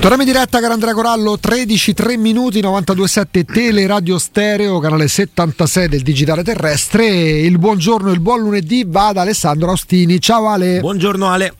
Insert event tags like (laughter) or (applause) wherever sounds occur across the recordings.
Torniamo in diretta caro Andrea Corallo 13 3 minuti 927 Tele Radio Stereo canale 76 del digitale terrestre. Il buongiorno e il buon lunedì va ad Alessandro Austini ciao Ale. Buongiorno Ale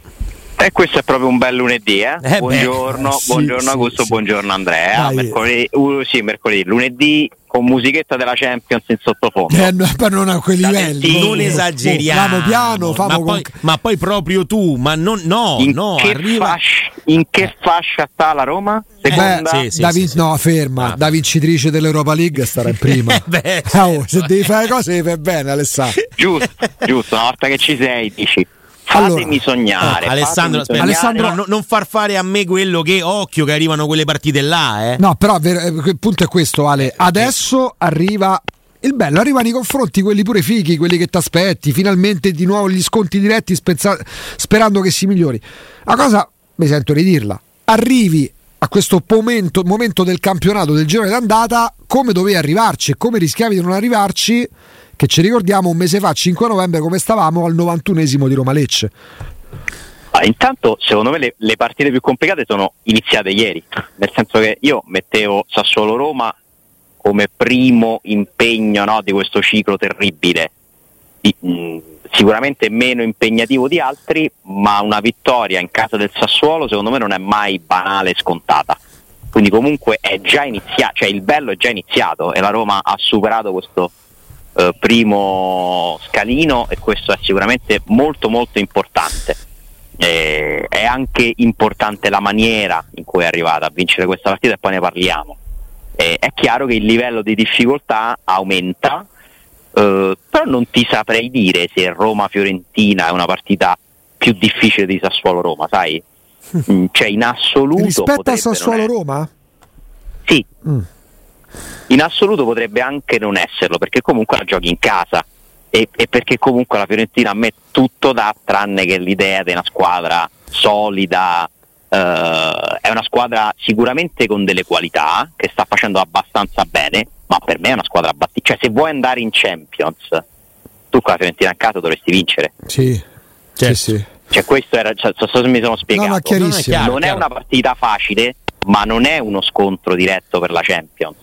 e questo è proprio un bel lunedì, eh? Eh buongiorno, beh, sì, buongiorno sì, Augusto, sì. buongiorno Andrea. Mercoledì, uh, sì, mercoledì, lunedì con musichetta della Champions in sottofondo. eh, no, ma non a quei livelli non Oh, esageriamo famo piano ma, con- poi, ma poi proprio tu ma non, no in, no che arriva fascia, in che fascia sta la Roma? Seconda? Beh, sì, sì. da vin- no ferma Ah. da vincitrice dell'Europa League starà in prima (laughs) Beh, Oh, se devi fare cose le fai bene Alessandro Giusto, giusto, una volta che ci sei dici fatemi Allora, sognare. Alessandro, fatemi aspetta, sognare. Alessandro- no, no, non far fare a me quello che occhio che arrivano quelle partite là, eh. no però ver- eh, il punto è questo Ale adesso arriva il bello, arrivano i confronti, quelli pure fighi, quelli che ti aspetti, finalmente di nuovo gli sconti diretti spensa- sperando che si migliori. La cosa, mi sento di dirla, arrivi a questo momento, momento del campionato del girone d'andata come dovevi arrivarci e come rischiavi di non arrivarci, che ci ricordiamo un mese fa, 5 novembre, come stavamo al 91esimo di Roma Lecce. Ah, intanto, secondo me, le, le partite più complicate sono iniziate ieri. Nel senso che io mettevo Sassuolo-Roma come primo impegno no, di questo ciclo terribile. Di- mh, sicuramente meno impegnativo di altri, ma una vittoria in casa del Sassuolo, secondo me, non è mai banale e scontata. Quindi, comunque, è già iniziato, cioè il bello è già iniziato e la Roma ha superato questo eh, primo scalino e questo è sicuramente molto, molto importante. Eh, è anche importante la maniera in cui è arrivata a vincere questa partita e poi ne parliamo. Eh, è chiaro che il livello di difficoltà aumenta, eh, però non ti saprei dire se Roma-Fiorentina è una partita più difficile di Sassuolo-Roma, sai? (laughs) Mm, Cioè in assoluto... Rispetto a Sassuolo-Roma? sì, Mm. In assoluto potrebbe anche non esserlo perché comunque la giochi in casa e, e perché comunque la Fiorentina a me tutto dà tranne che l'idea di una squadra solida eh, è una squadra sicuramente con delle qualità che sta facendo abbastanza bene ma per me è una squadra battita cioè se vuoi andare in Champions tu con la Fiorentina a casa dovresti vincere Sì, Certo. sì, sì. cioè questo era cioè, so se mi sono spiegato No, no, chiarissimo. chiaro, non è chiaro. una partita facile, ma non è uno scontro diretto per la Champions.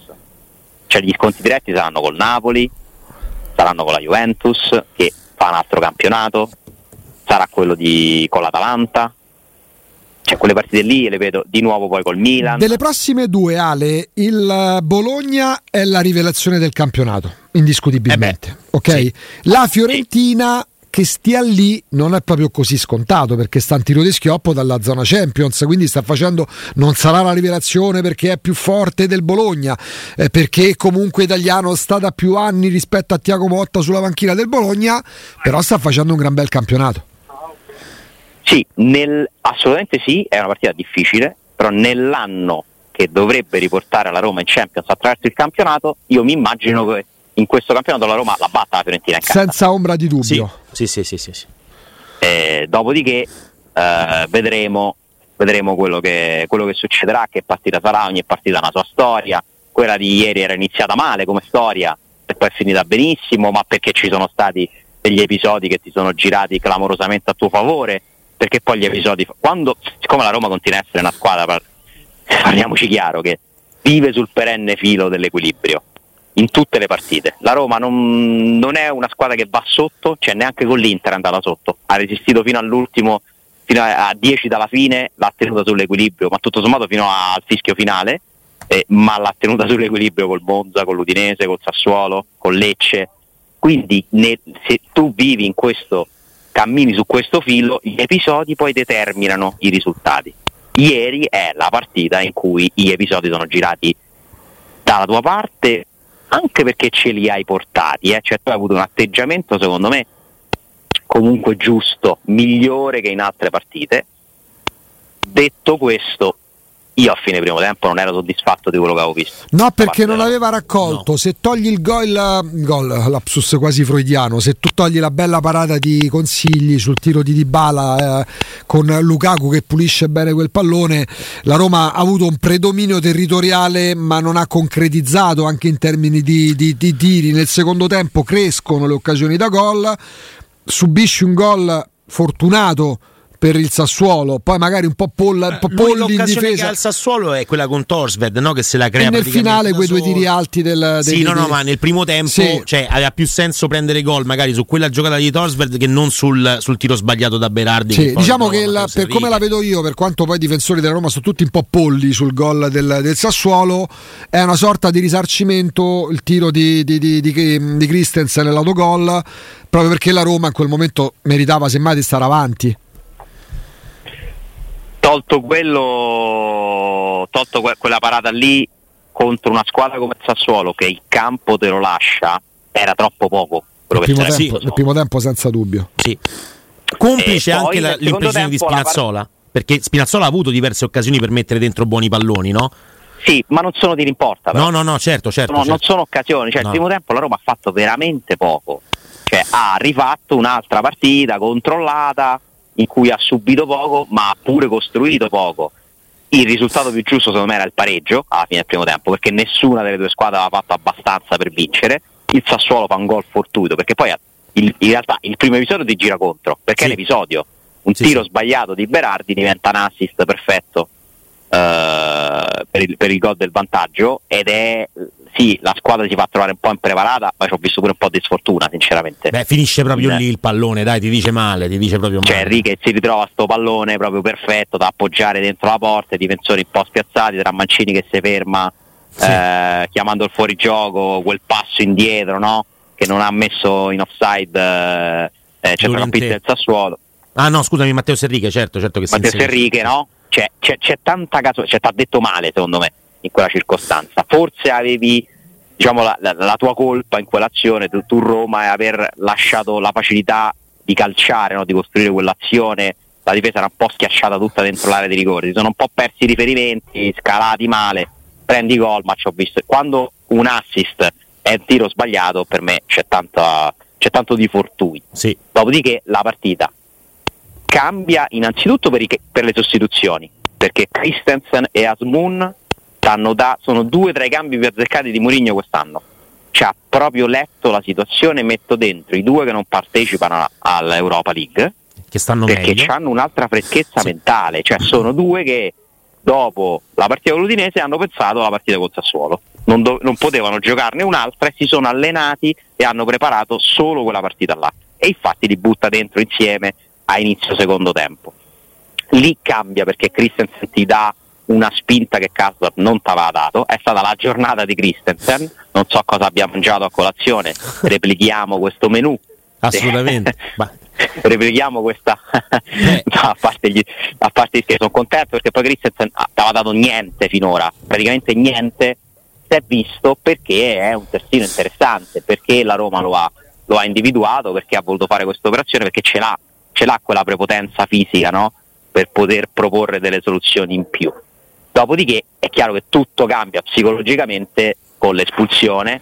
Cioè gli scontri diretti saranno col Napoli, saranno con la Juventus, che fa un altro campionato, sarà quello di, con l'Atalanta. Cioè quelle partite lì le vedo di nuovo poi col Milan. Delle prossime due, Ale, il eh, Bologna è la rivelazione del campionato, indiscutibilmente. ok? sì. La Fiorentina che stia lì non è proprio così scontato perché sta in tiro di schioppo dalla zona Champions, quindi sta facendo non sarà la rivelazione perché è più forte del Bologna, eh, perché comunque italiano sta da più anni rispetto a Tiago Motta sulla panchina del Bologna, però sta facendo un gran bel campionato. Sì, nel- assolutamente sì, è una partita difficile, però nell'anno che dovrebbe riportare la Roma in Champions attraverso il campionato, io mi immagino che in questo campionato la Roma la batta la Fiorentina in casa. Senza ombra di dubbio. sì, sì, sì, sì, sì. Eh, dopodiché eh, vedremo, vedremo quello, che, quello che succederà, che partita sarà, ogni partita ha una sua storia. Quella di ieri era iniziata male come storia e poi è finita benissimo, ma perché ci sono stati degli episodi che ti sono girati clamorosamente a tuo favore, perché poi gli episodi, quando, siccome la Roma continua a essere una squadra, par- parliamoci chiaro, che vive sul perenne filo dell'equilibrio in tutte le partite. La Roma non, non è una squadra che va sotto, cioè neanche con l'Inter è andata sotto, ha resistito fino all'ultimo, fino a 10 dalla fine, l'ha tenuta sull'equilibrio, ma tutto sommato fino al fischio finale, eh, ma l'ha tenuta sull'equilibrio col Monza, con l'Udinese, col Sassuolo, con Lecce. Quindi ne- se tu vivi in questo, cammini su questo filo, gli episodi poi determinano i risultati. Ieri è la partita in cui gli episodi sono girati dalla tua parte anche perché ce li hai portati, eh? cioè tu hai avuto un atteggiamento secondo me comunque giusto, migliore che in altre partite, detto questo, io a fine primo tempo non ero soddisfatto di quello che avevo visto. No, perché non aveva raccolto. No. Se togli il gol, gol, lapsus quasi freudiano, se tu togli la bella parata di consigli sul tiro di Dybala eh, con Lukaku che pulisce bene quel pallone, la Roma ha avuto un predominio territoriale ma non ha concretizzato anche in termini di, di, di tiri. Nel secondo tempo crescono le occasioni da gol, subisci un gol fortunato per il Sassuolo, poi magari un po' polla, un po' polli in difesa. che il Sassuolo è quella con Torsved, no? che se la crea e nel finale quei due tiri alti del Sì, no, no, ma nel primo tempo sì. cioè, aveva più senso prendere gol magari su quella giocata di Torsved che non sul, sul tiro sbagliato da Berardi. Sì, che diciamo che la, per come la vedo io, per quanto poi i difensori della Roma sono tutti un po' polli sul gol del, del Sassuolo, è una sorta di risarcimento il tiro di, di, di, di, di Christensen nell'autogol, proprio perché la Roma in quel momento meritava semmai di stare avanti tolto quello, tolto que- quella parata lì contro una squadra come il Sassuolo che il campo te lo lascia, era troppo poco. Nel primo, tempo, nel primo tempo senza dubbio. Sì. Complice anche la, l'impressione di Spinazzola, par- perché Spinazzola ha avuto diverse occasioni per mettere dentro buoni palloni, no? Sì, ma non sono di rimporta. Però. No, no, no, certo, certo. No, certo. Non sono occasioni, cioè no. il primo tempo la Roma ha fatto veramente poco. Cioè ha rifatto un'altra partita controllata, in cui ha subito poco ma ha pure costruito poco. Il risultato più giusto secondo me era il pareggio alla fine del primo tempo perché nessuna delle due squadre aveva fatto abbastanza per vincere. Il Sassuolo fa un gol fortuito perché poi il, in realtà il primo episodio ti gira contro perché sì. è l'episodio. Un sì, tiro sì. sbagliato di Berardi diventa un assist perfetto uh, per, il, per il gol del vantaggio ed è sì, la squadra si fa trovare un po' impreparata, ma ci ho visto pure un po' di sfortuna, sinceramente. Beh, finisce proprio lì il pallone, dai, ti dice male, ti dice proprio cioè, male. Cioè, Enrique si ritrova sto pallone proprio perfetto da appoggiare dentro la porta, i difensori un po' spiazzati, tra Mancini che si ferma, sì. eh, chiamando il fuorigioco, quel passo indietro, no? Che non ha messo in offside eh, eh centrocampista del Sassuolo. Ah no, scusami, Matteo Serriche, certo, certo che Matteo Serriche, no? Cioè, c'è, c'è tanta caso, cioè, ti ha detto male secondo me in quella circostanza. Forse avevi diciamo, la, la, la, tua colpa in quell'azione, tu, tu, Roma, è aver lasciato la facilità di calciare, no? di costruire quell'azione. La difesa era un po' schiacciata tutta dentro l'area di rigore, si sono un po' persi i riferimenti, scalati male, prendi gol, ma ci ho visto. Quando un assist è un tiro sbagliato, per me c'è, tanta, c'è tanto di fortuito. Sì. Dopodiché la partita cambia innanzitutto per, i, per le sostituzioni, perché Christensen e Asmun da, sono due tra i cambi più azzeccati di Mourinho quest'anno. Ci ha proprio letto la situazione, metto dentro i due che non partecipano all'Europa League che stanno perché hanno un'altra freschezza sì. mentale, cioè sono due che dopo la partita con l'Udinese hanno pensato alla partita col Sassuolo. Non, do- non, potevano giocarne un'altra e si sono allenati e hanno preparato solo quella partita là. E infatti li butta dentro insieme a inizio secondo tempo. Lì cambia perché Christensen ti dà una spinta che Karsdorp non ti aveva dato, è stata la giornata di Christensen, non so cosa abbia mangiato a colazione, (laughs) replichiamo questo menù. Assolutamente. (laughs) replichiamo questa eh. (laughs) no, a parte gli a parte che sono contento perché poi Christensen ti aveva dato niente finora praticamente niente si è visto perché è un terzino interessante perché la Roma lo ha, lo ha individuato perché ha voluto fare questa operazione perché ce l'ha, ce l'ha quella prepotenza fisica no? per poter proporre delle soluzioni in più Dopodiché è chiaro che tutto cambia psicologicamente con l'espulsione,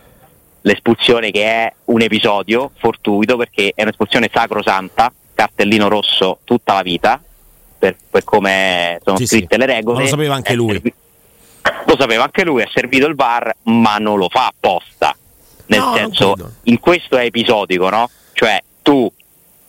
l'espulsione che è un episodio fortuito perché è un'espulsione sacrosanta, cartellino rosso tutta la vita, per, per come sono sì, scritte sì. le regole. Ma lo sapeva anche lui. Servi- lo sapeva anche lui, ha servito il VAR, ma non lo fa apposta. Nel no, senso, in questo è episodico, no? Cioè tu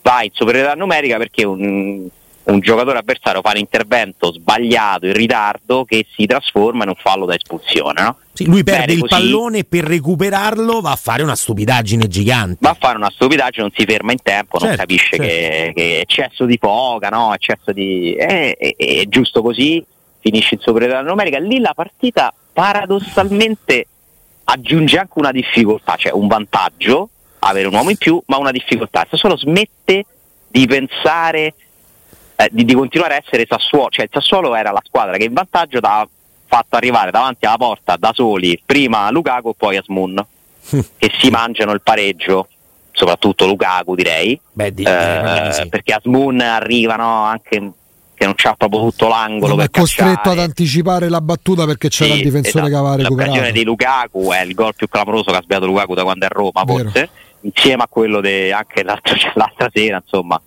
vai in superiorità numerica perché un, un giocatore avversario fa un intervento sbagliato in ritardo che si trasforma in un fallo da espulsione. No? Sì, lui perde Bene, il così, pallone per recuperarlo va a fare una stupidaggine gigante. Va a fare una stupidaggine, non si ferma in tempo, certo, non capisce certo. che, che, eccesso di foga, no? eccesso di... È, è, è giusto così, finisce in superiorità numerica. Lì la partita paradossalmente aggiunge anche una difficoltà, cioè un vantaggio avere un uomo in più, ma una difficoltà. Se solo smette di pensare eh, di, di, continuare a essere Sassuolo, cioè il Sassuolo era la squadra che in vantaggio ha fatto arrivare davanti alla porta da soli prima Lukaku e poi Asmun (laughs) che si mangiano il pareggio soprattutto Lukaku direi Beh, di, eh, sì. perché Asmun arrivano anche che non c'ha proprio tutto l'angolo. Non è costretto cacciare. ad anticipare la battuta perché c'era Sì, il difensore esatto. che aveva recuperato. L'occasione di Lukaku è il gol più clamoroso che ha sbagliato Lukaku da quando è a Roma, Vero. forse, insieme a quello de, anche l'altra, (laughs) l'altra sera, insomma.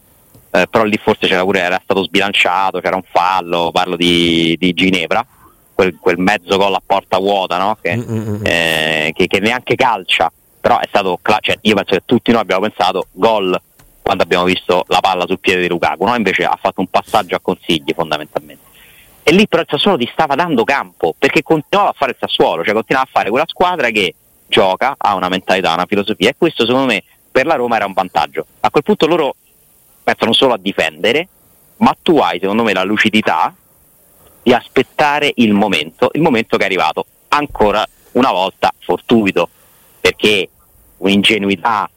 Eh, però lì forse c'era pure, era stato sbilanciato, c'era un fallo, parlo di, di Ginevra, quel, quel mezzo gol a porta vuota, no? che, Mm-mm. eh, che, che neanche calcia, però è stato, cioè, io penso che tutti noi abbiamo pensato gol quando abbiamo visto la palla sul piede di Lukaku, no? invece ha fatto un passaggio a consigli fondamentalmente. E lì però il Sassuolo ti stava dando campo perché continuava a fare il Sassuolo, cioè continuava a fare quella squadra che gioca, ha una mentalità, una filosofia e questo secondo me per la Roma era un vantaggio. A quel punto loro pensano solo a difendere, ma tu hai secondo me la lucidità di aspettare il momento, il momento che è arrivato ancora una volta fortuito, perché un'ingenuità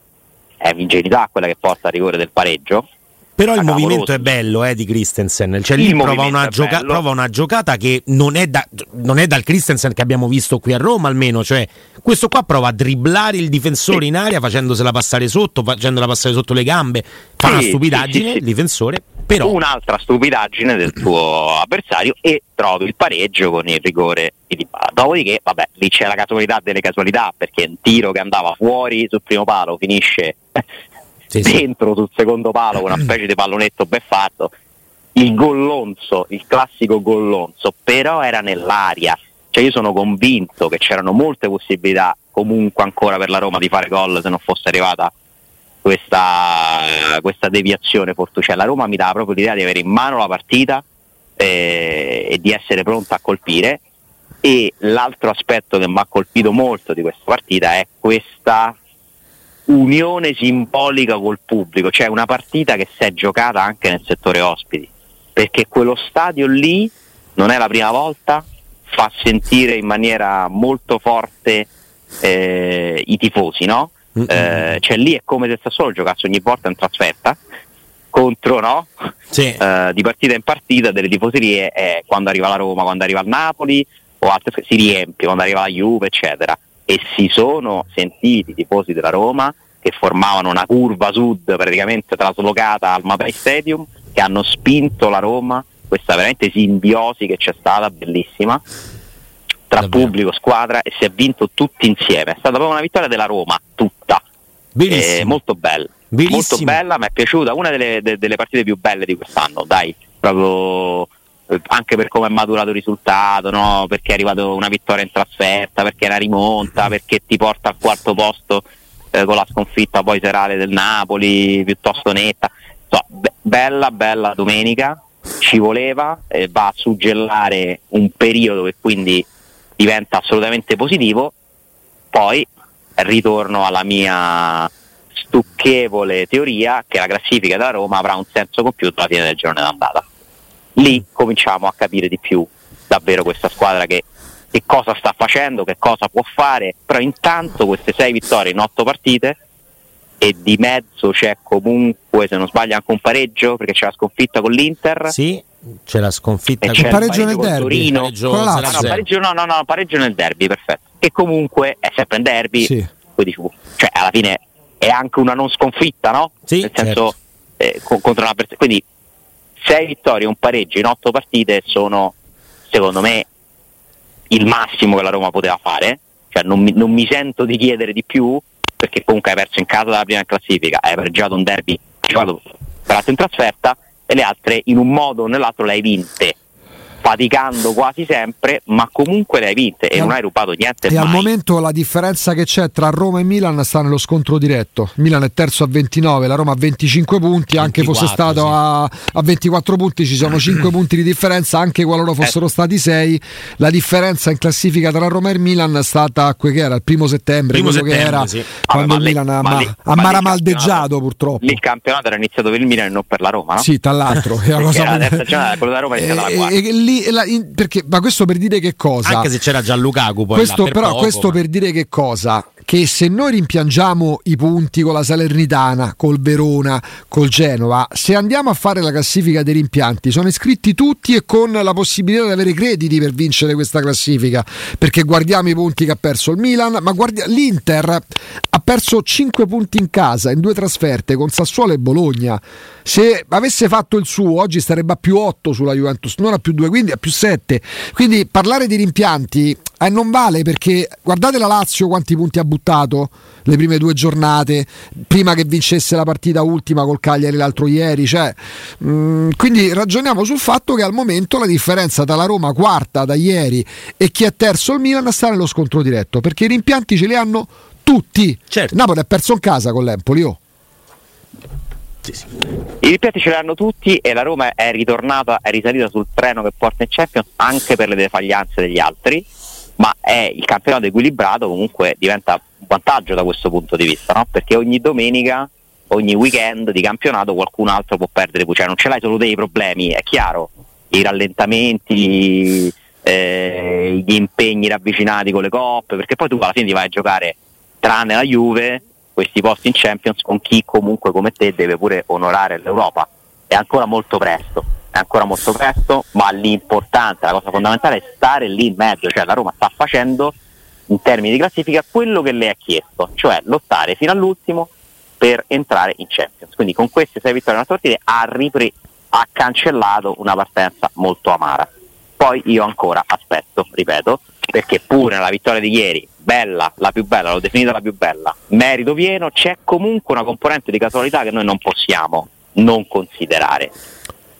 è un'ingenuità quella che porta al rigore del pareggio. Però il Ah, movimento è bello eh, di Christensen, cioè lì prova una, gioca- prova una giocata che non è, da- non è dal Christensen che abbiamo visto qui a Roma almeno, cioè questo qua prova a dribblare il difensore Sì. in aria facendosela passare sotto, facendola passare sotto le gambe, fa Sì, una stupidaggine sì, sì. il difensore, però Un'altra stupidaggine del tuo avversario e trovi il pareggio con il rigore di Dybala. Dopodiché, vabbè, lì c'è la casualità delle casualità perché un tiro che andava fuori sul primo palo finisce sì, dentro sul secondo palo con una specie di pallonetto ben fatto. Il gollonzo, il classico gollonzo, però era nell'aria. Cioè io sono convinto che c'erano molte possibilità comunque ancora per la Roma di fare gol se non fosse arrivata questa, questa deviazione fortuita. Cioè, la Roma mi dava proprio l'idea di avere in mano la partita eh, e di essere pronta a colpire. E l'altro aspetto che mi ha colpito molto di questa partita è questa unione simbolica col pubblico, cioè una partita che si è giocata anche nel settore ospiti, perché quello stadio lì non è la prima volta, fa sentire in maniera molto forte eh, i tifosi, no? Eh, cioè lì è come se Sassuolo giocasse ogni volta in trasferta contro no? Sì. Eh, di partita in partita delle tifoserie eh, quando arriva la Roma, quando arriva il Napoli o altre si riempie, quando arriva la Juve eccetera e si sono sentiti i tifosi della Roma che formavano una curva sud praticamente traslocata al Mapei Stadium che hanno spinto la Roma questa veramente simbiosi che c'è stata bellissima tra Davvero. pubblico, squadra e si è vinto tutti insieme è stata proprio una vittoria della Roma tutta eh, molto bella, Bellissimo. molto bella, mi è piaciuta, una delle, de- delle partite più belle di quest'anno, dai, proprio anche per come è maturato il risultato, no? perché è arrivata una vittoria in trasferta, perché è una rimonta, perché ti porta al quarto posto eh, con la sconfitta poi serale del Napoli, piuttosto netta. Insomma, be- bella, bella domenica, ci voleva, eh, va a suggellare un periodo che quindi diventa assolutamente positivo, poi ritorno alla mia stucchevole teoria che la classifica della Roma avrà un senso compiuto alla fine del giorno d'andata. Lì cominciamo a capire di più davvero questa squadra che, che cosa sta facendo, che cosa può fare, però intanto queste sei vittorie in otto partite e di mezzo c'è comunque, se non sbaglio, anche un pareggio perché c'è la sconfitta con l'Inter. Sì, c'è la sconfitta con- c'è il pareggio nel col derby. Torino. Pareggio no, zero. pareggio, no, no, no, pareggio nel derby, perfetto. Che comunque è sempre in derby, Sì. poi dici, cioè alla fine è anche una non sconfitta, no? Sì, Nel senso, eh, co- contro una avversario. Quindi sei vittorie un pareggio in otto partite sono, secondo me, il massimo che la Roma poteva fare. Cioè, non, mi, non mi sento di chiedere di più, perché comunque hai perso in casa dalla prima classifica, hai pareggiato un derby, hai giocato peraltro in trasferta, e le altre in un modo o nell'altro le hai vinte. Faticando quasi sempre, ma comunque le hai vinte e, E al- non hai rubato niente. E al mai. momento la differenza che c'è tra Roma e Milan sta nello scontro diretto. Milan è terzo a 29, la Roma a 25 punti, anche 24, fosse stato sì. a, a 24 punti ci sono 5 (clears throat) punti di differenza, anche qualora fossero stati 6. La differenza in classifica tra Roma e Milan è stata quel che era il primo settembre, Primo quello che settembre, era sì. quando Vabbè, il Milan ha, ma ma- ma maramaldeggiato purtroppo. Lì il campionato era iniziato per il Milan e non per la Roma, no? Sì, tra l'altro, è una cosa giornata, quello da Roma è iniziata (laughs) la Eh, quarta. e- e lì- la- in- perché, ma questo per dire che cosa? Anche se c'era già Lukaku poi questo, là, per però, poco, questo ma- per dire che cosa? Che se noi rimpiangiamo i punti con la Salernitana, col Verona, col Genova, se andiamo a fare la classifica dei rimpianti, sono iscritti tutti e con la possibilità di avere crediti per vincere questa classifica. Perché guardiamo i punti che ha perso il Milan, ma guardia- l'Inter perso 5 punti in casa in due trasferte con Sassuolo e Bologna. Se avesse fatto il suo, oggi starebbe a più 8 sulla Juventus, non a più 2, quindi a più 7. Quindi parlare di rimpianti eh, non vale perché guardate la Lazio quanti punti ha buttato le prime due giornate prima che vincesse la partita ultima col Cagliari l'altro ieri. Cioè, mh, mm, quindi ragioniamo sul fatto che al momento la differenza tra la Roma quarta da ieri e chi è terzo il Milan sta nello scontro diretto perché i rimpianti ce li hanno tutti. Certo. Napoli ha perso in casa con l'Empoli. Oh. Sì, sì. I rimpianti ce li hanno tutti e la Roma è ritornata, è risalita sul treno che porta in Champions anche per le defaglianze degli altri, ma è il campionato equilibrato comunque diventa un vantaggio da questo punto di vista, no? perché ogni domenica, ogni weekend di campionato qualcun altro può perdere, cioè non ce l'hai solo dei problemi, è chiaro, i rallentamenti, eh, gli impegni ravvicinati con le coppe, perché poi tu alla fine ti vai a giocare tranne la Juve, questi posti in Champions con chi comunque come te deve pure onorare l'Europa. È ancora molto presto, è ancora molto presto, ma l'importante, la cosa fondamentale è stare lì in mezzo, cioè la Roma sta facendo in termini di classifica quello che le ha chiesto, cioè lottare fino all'ultimo per entrare in Champions. Quindi con queste sei vittorie nella partita ha, ripre- ha cancellato una partenza molto amara. Poi io ancora aspetto, ripeto, perché pure nella vittoria di ieri, bella, la più bella, l'ho definita la più bella, merito pieno, c'è comunque una componente di casualità che noi non possiamo non considerare.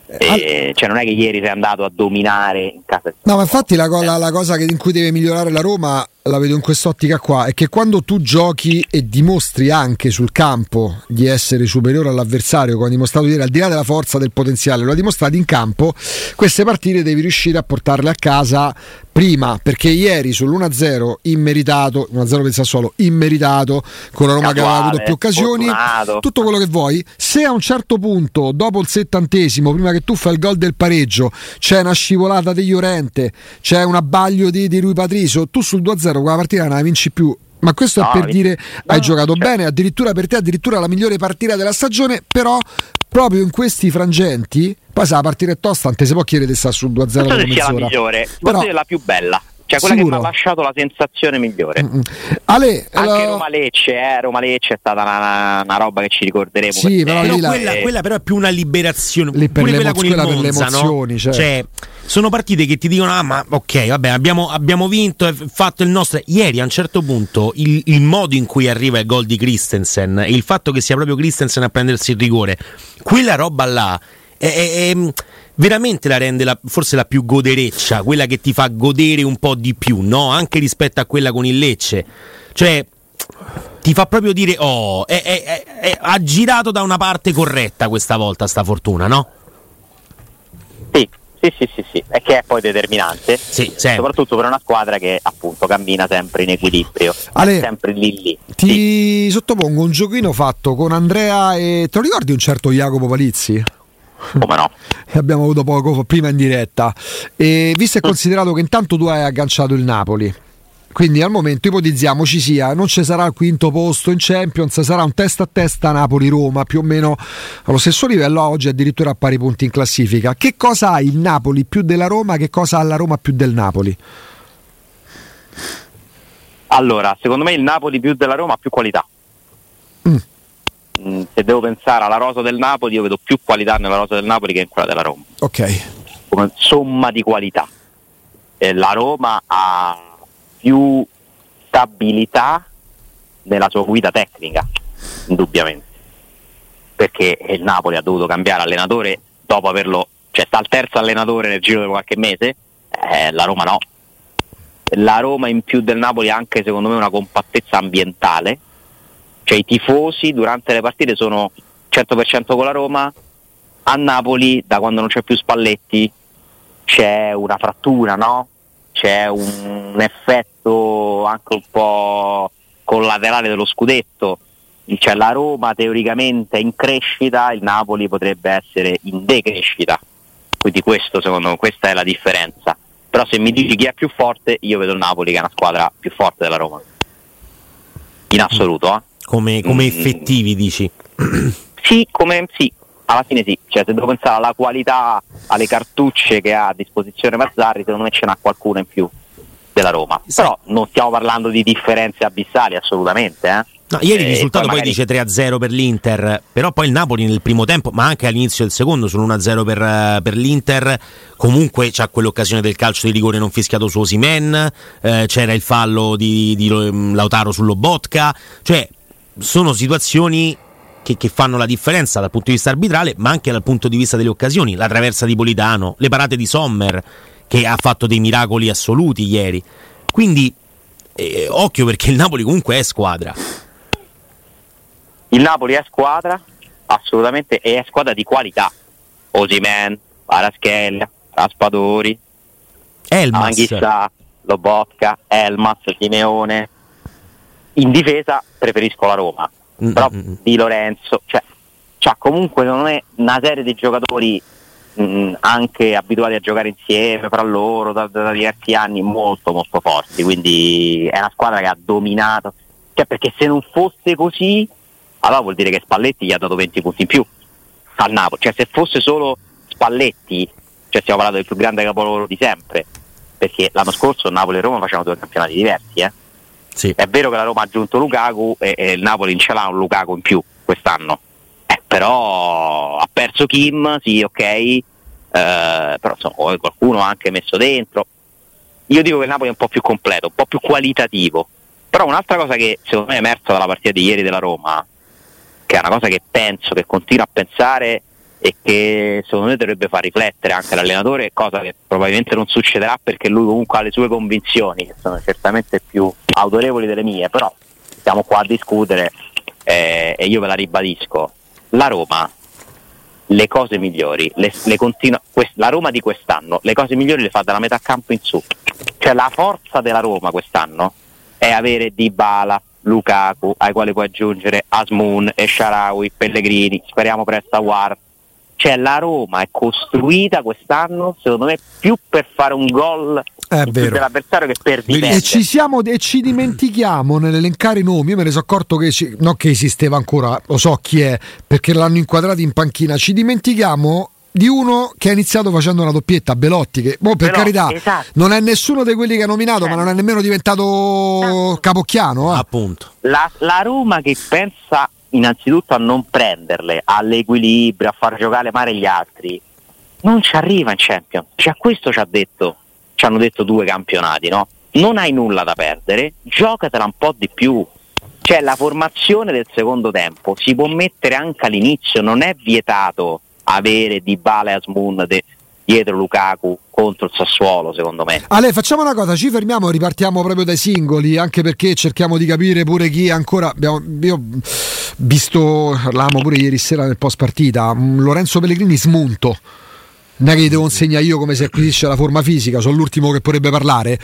Eh, cioè non è che ieri sei andato a dominare in casa no ma infatti la, la, la cosa che, in cui deve migliorare la Roma la vedo in quest'ottica qua, è che quando tu giochi e dimostri anche sul campo di essere superiore all'avversario, come ha dimostrato ieri, al di là della forza del potenziale, lo ha dimostrato in campo, queste partite devi riuscire a portarle a casa prima, perché ieri sull'1-0 immeritato, 1-0 per il Sassuolo, immeritato, con la Roma Casuale, che aveva avuto più occasioni, fortunato. tutto quello che vuoi, se a un certo punto, dopo il settantesimo, prima che tu fai il gol del pareggio, c'è una scivolata di Llorente, c'è un abbaglio di, di Rui Patricio, tu sul 2-0 0 quella partita non la vinci più. Ma questo no, è per dire no, hai giocato certo. bene, addirittura per te addirittura la migliore partita della stagione, però proprio in questi frangenti, poi se la partita è tosta, non si può chiedere di stare sul 2-0 dopo mezz'ora. la migliore, però, la più bella. Cioè quella Sicuro. che mi ha lasciato la sensazione migliore. Mm-hmm. Ale, Anche uh... Roma Lecce, eh, Roma Lecce è stata una, una, roba che ci ricorderemo. Sì, però, però quella, è... quella, però è più una liberazione. Lì per, quella con quella per Monza, le emozioni. No? Cioè. cioè. sono partite che ti dicono: Ah, ma ok, vabbè, abbiamo, abbiamo vinto, fatto il nostro. Ieri a un certo punto il, il modo in cui arriva il gol di Christensen e il fatto che sia proprio Christensen a prendersi il rigore, quella roba là è, è, è veramente la rende la, forse la più godereccia, quella che ti fa godere un po' di più, no? Anche rispetto a quella con il Lecce. Cioè, ti fa proprio dire, oh, è, è, è, ha girato da una parte corretta questa volta sta fortuna, no? Sì, sì, sì, sì, sì. è che è poi determinante, sì, soprattutto per una squadra che appunto cammina sempre in equilibrio, Ale, sempre lì lì. Ti sì. sottopongo un giochino fatto con Andrea e te lo ricordi un certo Jacopo Palizzi? Come no? Abbiamo avuto poco prima in diretta. E visto e mm. considerato che intanto tu hai agganciato il Napoli. Quindi al momento ipotizziamo ci sia, non ci sarà il quinto posto in Champions, sarà un testa a testa Napoli-Roma più o meno allo stesso livello, oggi addirittura a pari punti in classifica. Che cosa ha il Napoli più della Roma? Che cosa ha la Roma più del Napoli? Allora, secondo me il Napoli più della Roma ha più qualità. Mm. Se devo pensare alla rosa del Napoli, io vedo più qualità nella rosa del Napoli che in quella della Roma. Ok. Come somma di qualità. Eh, la Roma ha più stabilità nella sua guida tecnica, indubbiamente. Perché il Napoli ha dovuto cambiare allenatore dopo averlo, cioè sta al terzo allenatore nel giro di qualche mese, eh, la Roma no. La Roma in più del Napoli ha anche secondo me una compattezza ambientale cioè i tifosi durante le partite sono 100% con la Roma, a Napoli da quando non c'è più Spalletti c'è una frattura, no? C'è un effetto anche un po' collaterale dello scudetto, cioè la Roma teoricamente è in crescita, il Napoli potrebbe essere in decrescita, quindi questo secondo me, questa è la differenza. Però se mi dici chi è più forte, io vedo il Napoli che è una squadra più forte della Roma. In assoluto, eh? Come, come mm. effettivi, dici? (clears throat) Sì, come, sì, alla fine sì, cioè, se devo pensare alla qualità, alle cartucce che ha a disposizione Mazzarri, secondo me ce n'ha qualcuna in più della Roma. Sì. Però non stiamo parlando di differenze abissali assolutamente, eh? No, ieri il risultato poi, poi dice 3-0 per l'Inter, però poi il Napoli nel primo tempo, ma anche all'inizio del secondo, sono 1-0 per, per l'Inter. Comunque c'ha quell'occasione del calcio di rigore non fischiato su Osimen, eh, c'era il fallo di, di Lautaro sull'Obotka, cioè sono situazioni che, che, fanno la differenza dal punto di vista arbitrale, ma anche dal punto di vista delle occasioni. La traversa di Politano, le parate di Sommer, che ha fatto dei miracoli assoluti ieri. Quindi, eh, occhio perché il Napoli comunque è squadra. Il Napoli è squadra, assolutamente, e è squadra di qualità. Osimen, Paraschella, Raspadori, Elmas. Anghissà, Lobotka, Elmas, Simeone. In difesa preferisco la Roma, mm-hmm. però mm, mm. Di Lorenzo, cioè, c'ha comunque secondo me una serie di giocatori mh, mm, anche abituati a giocare insieme fra loro da, da, diversi anni molto molto forti, quindi è una squadra che ha dominato, cioè perché se non fosse così allora vuol dire che Spalletti gli ha dato 20 punti in più al Napoli, cioè se fosse solo Spalletti, cioè stiamo parlando del più grande capolavoro di sempre, perché l'anno scorso Napoli e Roma facevano due campionati diversi, eh? Sì. è vero che la Roma ha aggiunto Lukaku e, e il Napoli ce l'ha un Lukaku in più quest'anno, eh, però ha perso Kim, sì ok, eh, però insomma, qualcuno ha anche messo dentro, io dico che il Napoli è un po' più completo, un po' più qualitativo, però un'altra cosa che secondo me è emersa dalla partita di ieri della Roma che è una cosa che penso, che continuo a pensare e che secondo me dovrebbe far riflettere anche l'allenatore, cosa che probabilmente non succederà perché lui comunque ha le sue convinzioni, che sono certamente più autorevoli delle mie, però siamo qua a discutere eh, e io ve la ribadisco. La Roma, le cose migliori, le, le continua, quest, la Roma di quest'anno, le cose migliori le fa dalla metà campo in su. Cioè la forza della Roma quest'anno è avere Dybala, Lukaku, ai quali puoi aggiungere Asmun e Sharawi, Pellegrini, speriamo presto a War. Cioè la Roma è costruita quest'anno, secondo me, più per fare un gol dell'avversario che per difendere. E ci, siamo, e ci dimentichiamo (laughs) nell'elencare i nomi, io me ne sono accorto che, ci, non che esisteva ancora, lo so chi è, perché l'hanno inquadrato in panchina, ci dimentichiamo di uno che ha iniziato facendo una doppietta, Belotti, che boh, per Belotti, carità esatto. non è nessuno di quelli che ha nominato, certo. ma non è nemmeno diventato esatto. capocchiano. Eh. Appunto. La, la Roma che pensa innanzitutto a non prenderle, all'equilibrio, a far giocare male gli altri, non ci arriva in Champions. Cioè, questo ci ha detto, ci hanno detto due campionati, no? Non hai nulla da perdere, giocatela un po' di più. Cioè, la formazione del secondo tempo si può mettere anche all'inizio, non è vietato avere Di Bale e Asmun dietro Lukaku contro il Sassuolo secondo me. Ale facciamo una cosa, ci fermiamo e ripartiamo proprio dai singoli anche perché cerchiamo di capire pure chi ancora abbiamo, io visto, parlavamo pure ieri sera nel post partita, mm, Lorenzo Pellegrini smunto non è che gli devo insegnare io come si acquisisce la forma fisica, sono l'ultimo che potrebbe parlare,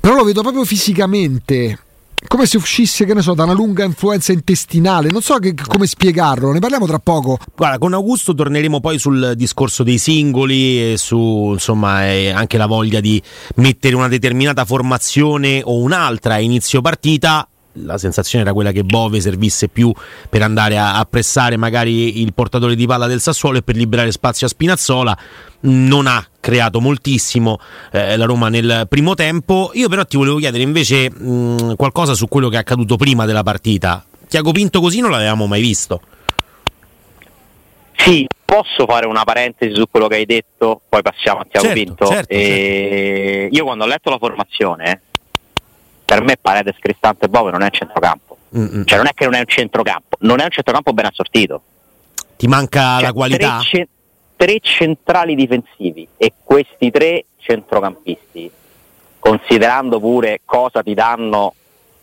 però lo vedo proprio fisicamente come se uscisse, che ne so, da una lunga influenza intestinale. Non so che, come spiegarlo, ne parliamo tra poco. Guarda, con Augusto torneremo poi sul discorso dei singoli e su insomma anche la voglia di mettere una determinata formazione o un'altra a inizio partita la sensazione era quella che Bove servisse più per andare a, a, pressare magari il portatore di palla del Sassuolo e per liberare spazio a Spinazzola. Non ha creato moltissimo eh, la Roma nel primo tempo. Io però ti volevo chiedere invece mh, qualcosa su quello che è accaduto prima della partita. Tiago Pinto così non l'avevamo mai visto. Sì, posso fare una parentesi su quello che hai detto, poi passiamo a Tiago certo, Pinto. Certo, certo. Io quando ho letto la formazione per me Paredes, Cristante e Bove non è un centrocampo. Mm-hmm. Cioè non è che non è un centrocampo, non è un centrocampo ben assortito. Ti manca cioè, la qualità? Tre, ce- tre centrali difensivi e questi tre centrocampisti, considerando pure cosa ti danno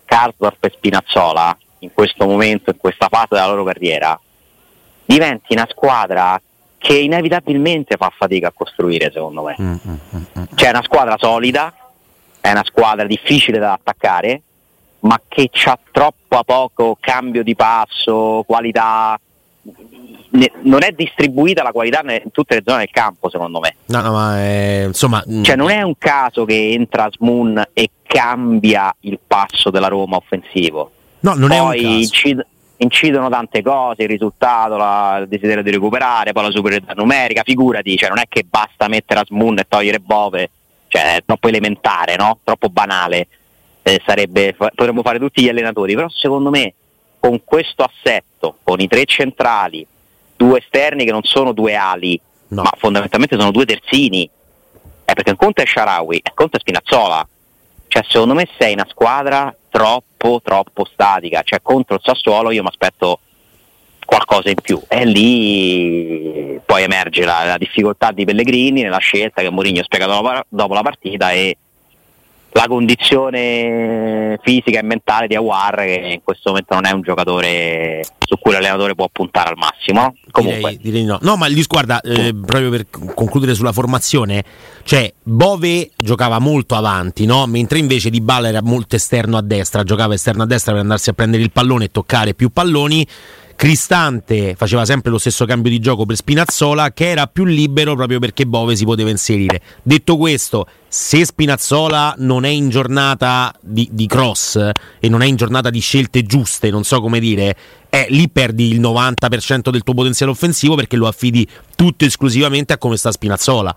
Karsdorp e Spinazzola in questo momento, in questa fase della loro carriera, diventi una squadra che inevitabilmente fa fatica a costruire, secondo me. Mm-hmm. Cioè una squadra solida, è una squadra difficile da attaccare, ma che ha troppo a poco cambio di passo, qualità. Ne, non è distribuita la qualità in tutte le zone del campo, secondo me. No, no, ma è, insomma. Mm. Cioè, non è un caso che entra Smoon e cambia il passo della Roma offensivo. No, non Poi è un caso. Incid- incidono tante cose, il risultato, la, il desiderio di recuperare, poi la superiorità numerica, figurati, cioè non è che basta mettere Asmun e togliere Bove cioè è troppo elementare, no? troppo banale, eh, sarebbe, potremmo fare tutti gli allenatori, però secondo me con questo assetto, con i tre centrali, due esterni che non sono due ali, no. ma fondamentalmente sono due terzini, eh, perché un conto è Sharawi e un conto è Spinazzola. Cioè, secondo me sei una squadra troppo, troppo statica. Cioè, contro il Sassuolo io mi aspetto qualcosa in più. E lì poi emerge la, la difficoltà di Pellegrini nella scelta che Mourinho ha spiegato dopo, la partita e la condizione fisica e mentale di Awar che in questo momento non è un giocatore su cui l'allenatore può puntare al massimo. Comunque. Direi, direi no. no, ma lì guarda, eh, proprio per concludere sulla formazione, cioè Bove giocava molto avanti, no? mentre invece Di Balla era molto esterno a destra, giocava esterno a destra per andarsi a prendere il pallone e toccare più palloni. Cristante faceva sempre lo stesso cambio di gioco per Spinazzola che era più libero proprio perché Bove si poteva inserire. Detto questo, se Spinazzola non è in giornata di, di cross e non è in giornata di scelte giuste, non so come dire, eh, lì perdi il 90% del tuo potenziale offensivo perché lo affidi tutto esclusivamente a come sta Spinazzola.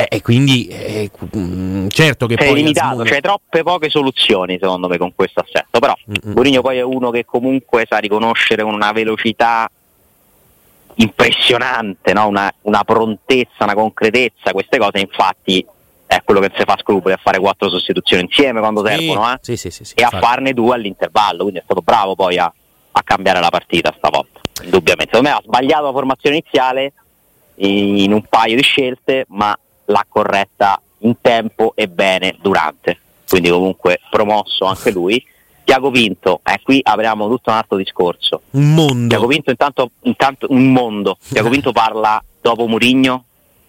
Eh, e quindi eh, mm, certo che Sei poi limitato, c'è troppe poche soluzioni secondo me con questo assetto, però Mm-mm. Mourinho poi è uno che comunque sa riconoscere con una velocità impressionante, no? una, una, prontezza, una concretezza, queste cose infatti è quello che si fa scrupoli a fare quattro sostituzioni insieme quando sì, servono eh? sì, sì, e a farne due all'intervallo, quindi è stato bravo poi a, a cambiare la partita stavolta, indubbiamente. Secondo me ha sbagliato la formazione iniziale in un paio di scelte, ma l'ha corretta in tempo e bene durante. Quindi comunque promosso anche lui. Tiago Pinto, eh, qui apriamo tutto un altro discorso. Un mondo. Tiago Pinto intanto, intanto un mondo. Tiago Pinto parla dopo Murigno,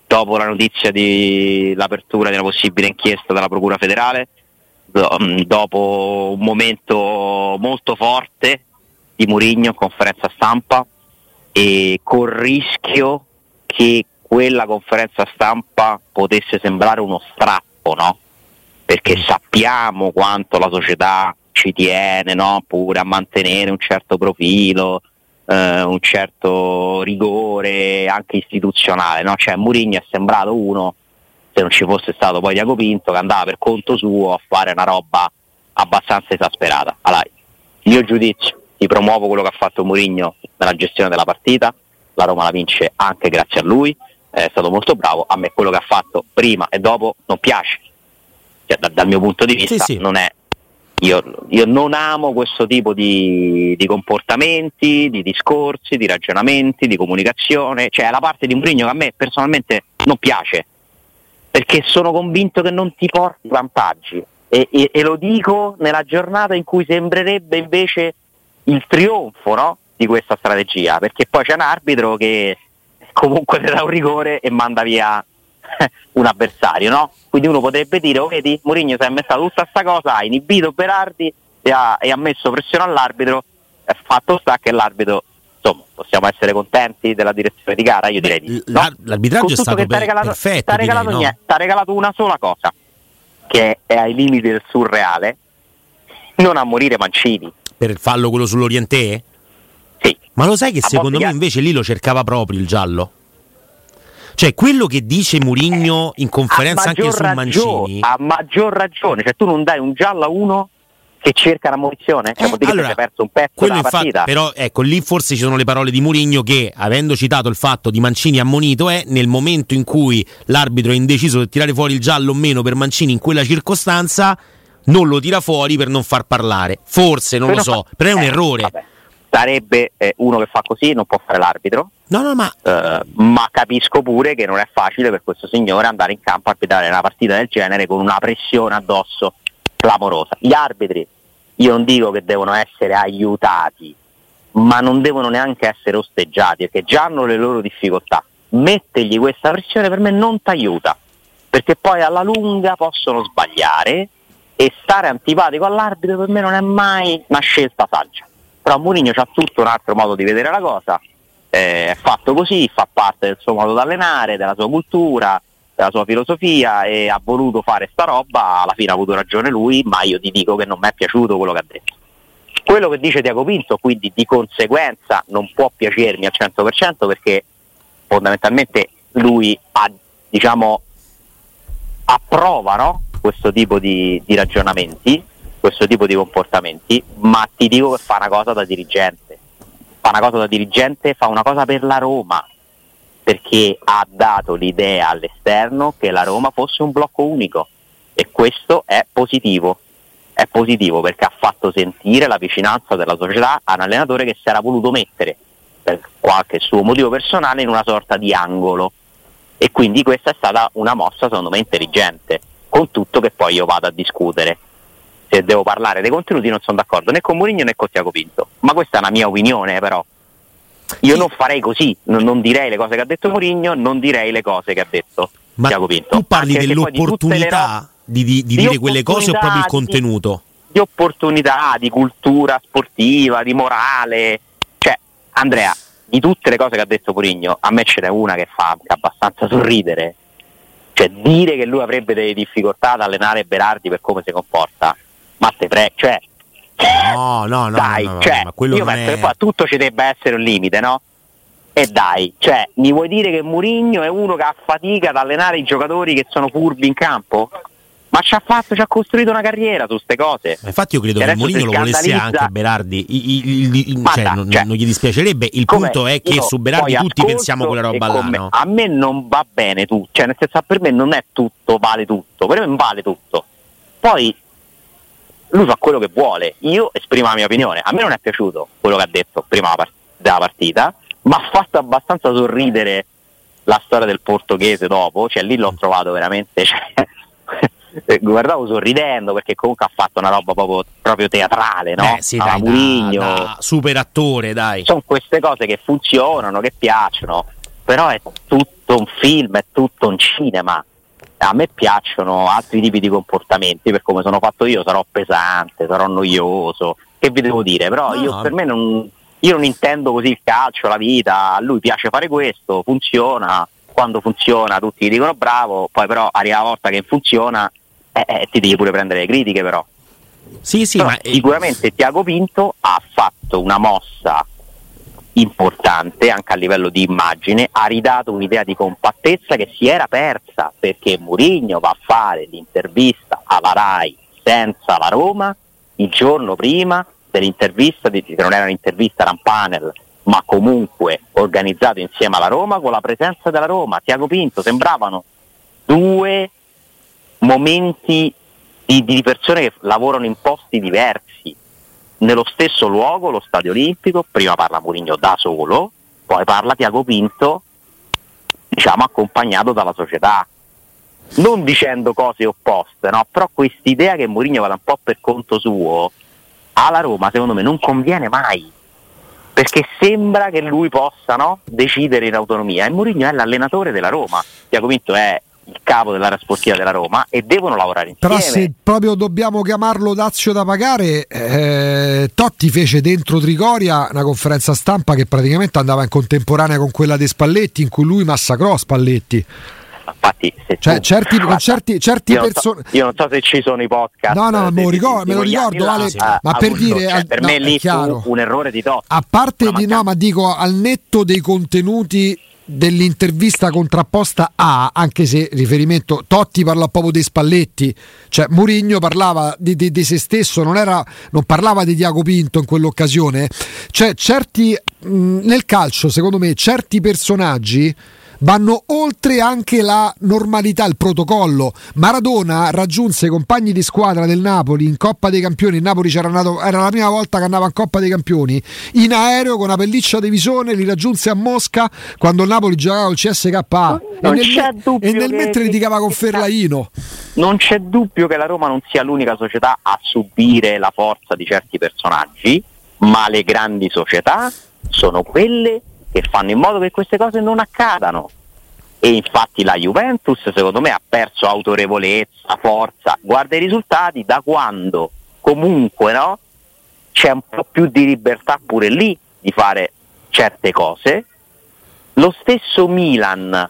dopo la notizia dell'apertura di una possibile inchiesta della Procura federale, mm, dopo un momento molto forte di Murigno, conferenza stampa, e col rischio che quella conferenza stampa potesse sembrare uno strappo, no? Perché mm. sappiamo quanto la società ci tiene, no? Pure a mantenere un certo profilo, eh, un certo rigore anche istituzionale, no? Cioè Murigno è sembrato uno, se non ci fosse stato poi Diaco Pinto, che andava per conto suo a fare una roba abbastanza esasperata. Allora, mio giudizio, ti promuovo quello che ha fatto Murigno nella gestione della partita, la Roma la vince anche grazie a lui, è stato molto bravo, a me quello che ha fatto prima e dopo non piace, cioè, da, dal mio punto di vista sì, sì. non è io, io, non amo questo tipo di, di, comportamenti, di discorsi, di ragionamenti, di comunicazione, cioè la parte di Mourinho che a me personalmente non piace, perché sono convinto che non ti porti vantaggi. E, e, e lo dico nella giornata in cui sembrerebbe invece il trionfo no? di questa strategia, perché poi c'è un arbitro che comunque ti dà un rigore e manda via (laughs) un avversario, no? Quindi uno potrebbe dire, oh vedi, Mourinho si è inventato tutta questa cosa, ha inibito Berardi e ha, e ha messo pressione all'arbitro, è fatto sta che l'arbitro insomma, possiamo essere contenti della direzione di gara? Io direi di no. L'arbitraggio è stato per, regalato, perfetto. Ti ha regalato, no? regalato, una sola cosa, che è ai limiti del surreale, non a morire Mancini. Per il fallo quello sull'Orientè? Ma lo sai che secondo me invece lì lo cercava proprio il giallo? Cioè, quello che dice Murigno in conferenza anche su Mancini. A maggior ragione, cioè tu non dai un giallo a uno che cerca la munizione, cioè eh, vuol dire allora, che si è perso un pezzo della infatti, partita. Però ecco, lì forse ci sono le parole di Murigno che, avendo citato il fatto di Mancini ammonito, è nel momento in cui l'arbitro è indeciso di tirare fuori il giallo o meno per Mancini in quella circostanza, non lo tira fuori per non far parlare. Forse, non però lo so, fa... però è un eh, errore. Vabbè sarebbe eh, uno che fa così, non può fare l'arbitro. No, no, ma... Eh, ma capisco pure che non è facile per questo signore andare in campo a arbitrare una partita del genere con una pressione addosso clamorosa. Gli arbitri, io non dico che devono essere aiutati, ma non devono neanche essere osteggiati, perché già hanno le loro difficoltà. Mettergli questa pressione per me non ti aiuta, perché poi alla lunga possono sbagliare e stare antipatico all'arbitro per me non è mai una scelta saggia però Mourinho ha tutto un altro modo di vedere la cosa, eh, è fatto così, fa parte del suo modo di allenare, della sua cultura, della sua filosofia e ha voluto fare sta roba, alla fine ha avuto ragione lui, ma io ti dico che non mi è piaciuto quello che ha detto. Quello che dice Tiago Pinto quindi di conseguenza non può piacermi al 100% perché fondamentalmente lui ha, diciamo, approva no? questo tipo di, di ragionamenti questo tipo di comportamenti, ma ti dico che fa una cosa da dirigente. Fa una cosa da dirigente, fa una cosa per la Roma, perché ha dato l'idea all'esterno che la Roma fosse un blocco unico e questo è positivo. È positivo perché ha fatto sentire la vicinanza della società a un allenatore che si era voluto mettere per qualche suo motivo personale in una sorta di angolo. E quindi questa è stata una mossa secondo me intelligente, con tutto che poi io vado a discutere se devo parlare dei contenuti non sono d'accordo né con Mourinho né con Tiago Pinto. Ma questa è una mia opinione però. Io non farei così, non, non, direi le cose che ha detto Mourinho, non direi le cose che ha detto Ma Tiago Pinto. Tu parli Anche dell'opportunità di, di, di, di dire quelle cose o proprio il contenuto? Di, opportunità, di cultura sportiva, di morale. Cioè, Andrea, di tutte le cose che ha detto Mourinho, a me ce n'è una che fa abbastanza sorridere. Cioè, dire che lui avrebbe delle difficoltà ad allenare Berardi per come si comporta ma te prego, cioè, no, no, no, dai, no, no, cioè, io penso è... che poi tutto ci debba essere un limite, no? E dai, cioè, mi vuoi dire che Murigno è uno che ha fatica ad allenare i giocatori che sono furbi in campo? Ma ci ha fatto, ci ha costruito una carriera su queste cose. Infatti, io credo che Mourinho lo volesse anche Berardi. I, i, i, cioè, da, non, cioè, non, gli dispiacerebbe. Il punto è che su Berardi tutti pensiamo quella roba là. No? A me non va bene tutto, cioè, nel senso, per me non è tutto, vale tutto. Per me vale tutto. Poi lui fa quello che vuole, io esprimo la mia opinione, a me non è piaciuto quello che ha detto prima della partita, ma ha fatto abbastanza sorridere la storia del portoghese dopo, cioè lì l'ho trovato veramente, cioè, (laughs) guardavo sorridendo perché comunque ha fatto una roba proprio, proprio teatrale, no? Eh, sì, dai, da, da super attore, dai. Sono queste cose che funzionano, che piacciono, però è tutto un film, è tutto un cinema a me piacciono altri tipi di comportamenti per come sono fatto io sarò pesante, sarò noioso che vi devo dire però no. io per me non, io non intendo così il calcio, la vita a lui piace fare questo, funziona quando funziona tutti gli dicono bravo poi però arriva la volta che funziona eh, eh, ti devi pure prendere le critiche però sì, sì, però ma... sicuramente Tiago Pinto ha fatto una mossa importante anche a livello di immagine, ha ridato un'idea di compattezza che si era persa perché Mourinho va a fare l'intervista alla RAI senza la Roma il giorno prima dell'intervista, che non era un'intervista, era un panel, ma comunque organizzato insieme alla Roma con la presenza della Roma, Tiago Pinto, sembravano due momenti di, di persone che lavorano in posti diversi nello stesso luogo, lo stadio olimpico, prima parla Mourinho da solo, poi parla Tiago Pinto, diciamo accompagnato dalla società. Non dicendo cose opposte, no? però quest'idea che Mourinho vada un po' per conto suo alla Roma secondo me non conviene mai perché sembra che lui possa no? decidere in autonomia e Mourinho è l'allenatore della Roma Tiago Pinto è il capo dell'area sportiva della Roma e devono lavorare insieme. Però se proprio dobbiamo chiamarlo Dazio da pagare, eh, Totti fece dentro Trigoria una conferenza stampa che praticamente andava in contemporanea con quella di Spalletti in cui lui massacrò Spalletti. Infatti, cioè, tu, certi, guarda, certi, certi io, persone... so, io non so se ci sono i podcast. No, no, me lo ricordo, me lo ricordo vale, ma per dire. Cioè, per no, me lì fu un errore di Totti. A parte di no, ma dico al netto dei contenuti dell'intervista contrapposta a, anche se riferimento Totti parla proprio dei Spalletti, cioè Murigno parlava di, di, di, se stesso, non, era, non parlava di Diaco Pinto in quell'occasione, cioè certi mh, nel calcio secondo me certi personaggi vanno oltre anche la normalità, il protocollo. Maradona raggiunse i compagni di squadra del Napoli in Coppa dei Campioni. Il Napoli c'era andato, era la prima volta che andava in Coppa dei Campioni. In aereo con una pelliccia di visone li raggiunse a Mosca quando il Napoli giocava il CSKA. Non e nel, e nel mentre litigava con Ferlaino. Non c'è dubbio che la Roma non sia l'unica società a subire la forza di certi personaggi, ma le grandi società sono quelle che fanno in modo che queste cose non accadano. E infatti la Juventus secondo me ha perso autorevolezza, forza, guarda i risultati da quando comunque no, c'è un po' più di libertà pure lì di fare certe cose. Lo stesso Milan,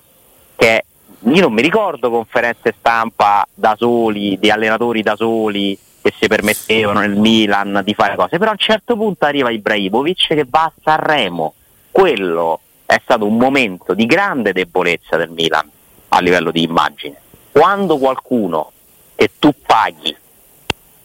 che io non mi ricordo conferenze stampa da soli, di allenatori da soli che si permettevano nel Milan di fare cose, però a un certo punto arriva Ibrahimovic che va a Sanremo quello è stato un momento di grande debolezza del Milan a livello di immagine. Quando qualcuno che tu paghi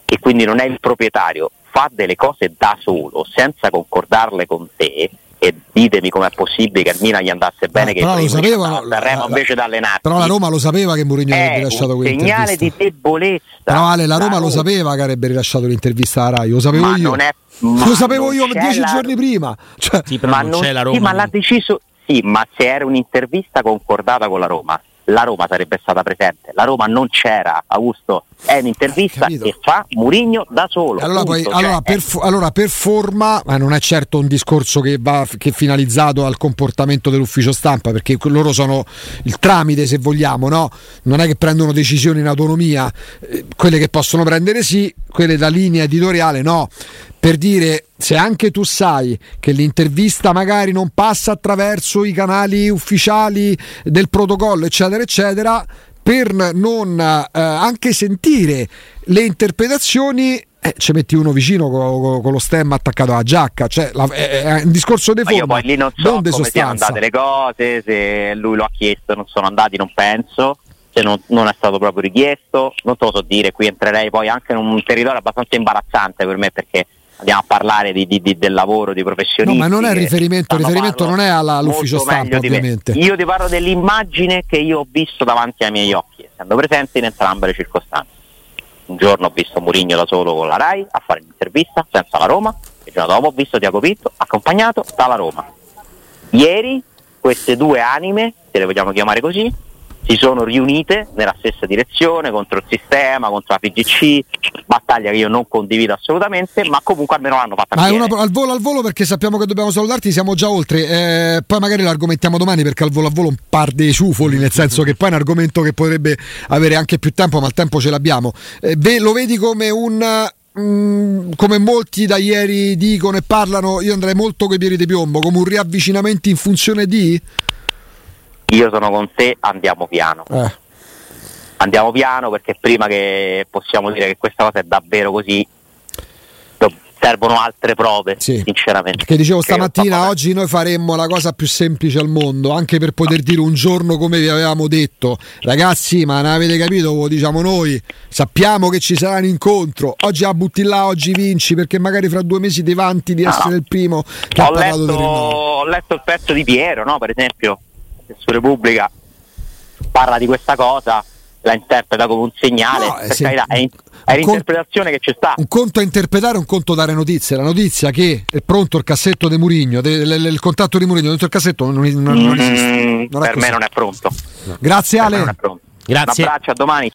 che quindi non è il proprietario, fa delle cose da solo senza concordarle con te, e ditemi com'è possibile che al Milan gli andasse bene no, che lo sapevano, Sanremo invece da allenarsi però la Roma lo sapeva che Mourinho avrebbe rilasciato quell'intervista. segnale di debolezza. Però Ale, la Roma lo sapeva che avrebbe rilasciato l'intervista a Rai lo sapevo ma io. è, lo sapevo io dieci la... giorni prima. Cioè, sì, ma non, c'è la Roma. sì, ma l'ha deciso sì ma se era un'intervista concordata con la Roma la Roma sarebbe stata presente. La Roma non c'era, Augusto. È un'intervista che fa Murigno da solo. Allora, poi, cioè, allora, per, allora, per, forma, ma non è certo un discorso che, va, che è finalizzato al comportamento dell'ufficio stampa, perché loro sono il tramite, se vogliamo, no? Non è che prendono decisioni in autonomia, eh, quelle che possono prendere sì, quelle da linea editoriale no per dire se anche tu sai che l'intervista magari non passa attraverso i canali ufficiali del protocollo, eccetera, eccetera, per non eh, anche sentire le interpretazioni eh, ci metti uno vicino con, con, lo stemma attaccato alla giacca, cioè la, è, è, un discorso di forma. io poi lì non so non come siano andate le cose, se lui lo ha chiesto non sono andati, non penso. Se non, non, è stato proprio richiesto, non te lo so dire, qui entrerei poi anche in un territorio abbastanza imbarazzante per me perché andiamo a parlare di, di, di, del lavoro di professionisti. No, ma non è riferimento, riferimento non è alla, all'ufficio stampa, ovviamente. Io ti parlo dell'immagine che io ho visto davanti ai miei occhi, essendo presente in entrambe le circostanze. Un giorno ho visto Murigno da solo con la RAI a fare un'intervista senza la Roma, il giorno dopo ho visto Tiago Pinto accompagnato dalla Roma. Ieri queste due anime, se le vogliamo chiamare così, si sono riunite nella stessa direzione contro il sistema, contro la PGC, battaglia che io non condivido assolutamente, ma comunque almeno l'hanno fatta. Ma una, al volo al volo perché sappiamo che dobbiamo salutarti, siamo già oltre, eh, poi magari l'argomentiamo domani perché al volo al volo un par dei ciufoli, nel senso che poi è un argomento che potrebbe avere anche più tempo, ma il tempo ce l'abbiamo. Eh, beh, lo vedi come un... Mm, come molti da ieri dicono e parlano, io andrei molto coi piedi di piombo, come un riavvicinamento in funzione di io sono con te, andiamo piano. Eh. Andiamo piano perché prima che possiamo dire che questa cosa è davvero così, servono altre prove, sì. sinceramente. Che dicevo stamattina, oggi noi faremmo la cosa più semplice al mondo, anche per poter dire un giorno come vi avevamo detto, ragazzi, ma non avete capito, lo diciamo noi, sappiamo che ci sarà un incontro, oggi la butti là, oggi vinci, perché magari fra due mesi ti vanti di essere no. il primo che ho ha letto, ho letto il pezzo di Piero, no, per esempio, su Repubblica parla di questa cosa, la interpreta come un segnale, no, per carità, è, in, è l'interpretazione che ci sta. Un conto è interpretare, un conto dare notizie. La notizia che è pronto il cassetto di Murigno, il contatto di Murigno dentro il cassetto non, non, non esiste. Mm, non per me non è pronto. Grazie Ale. Grazie. Un abbraccio, a domani.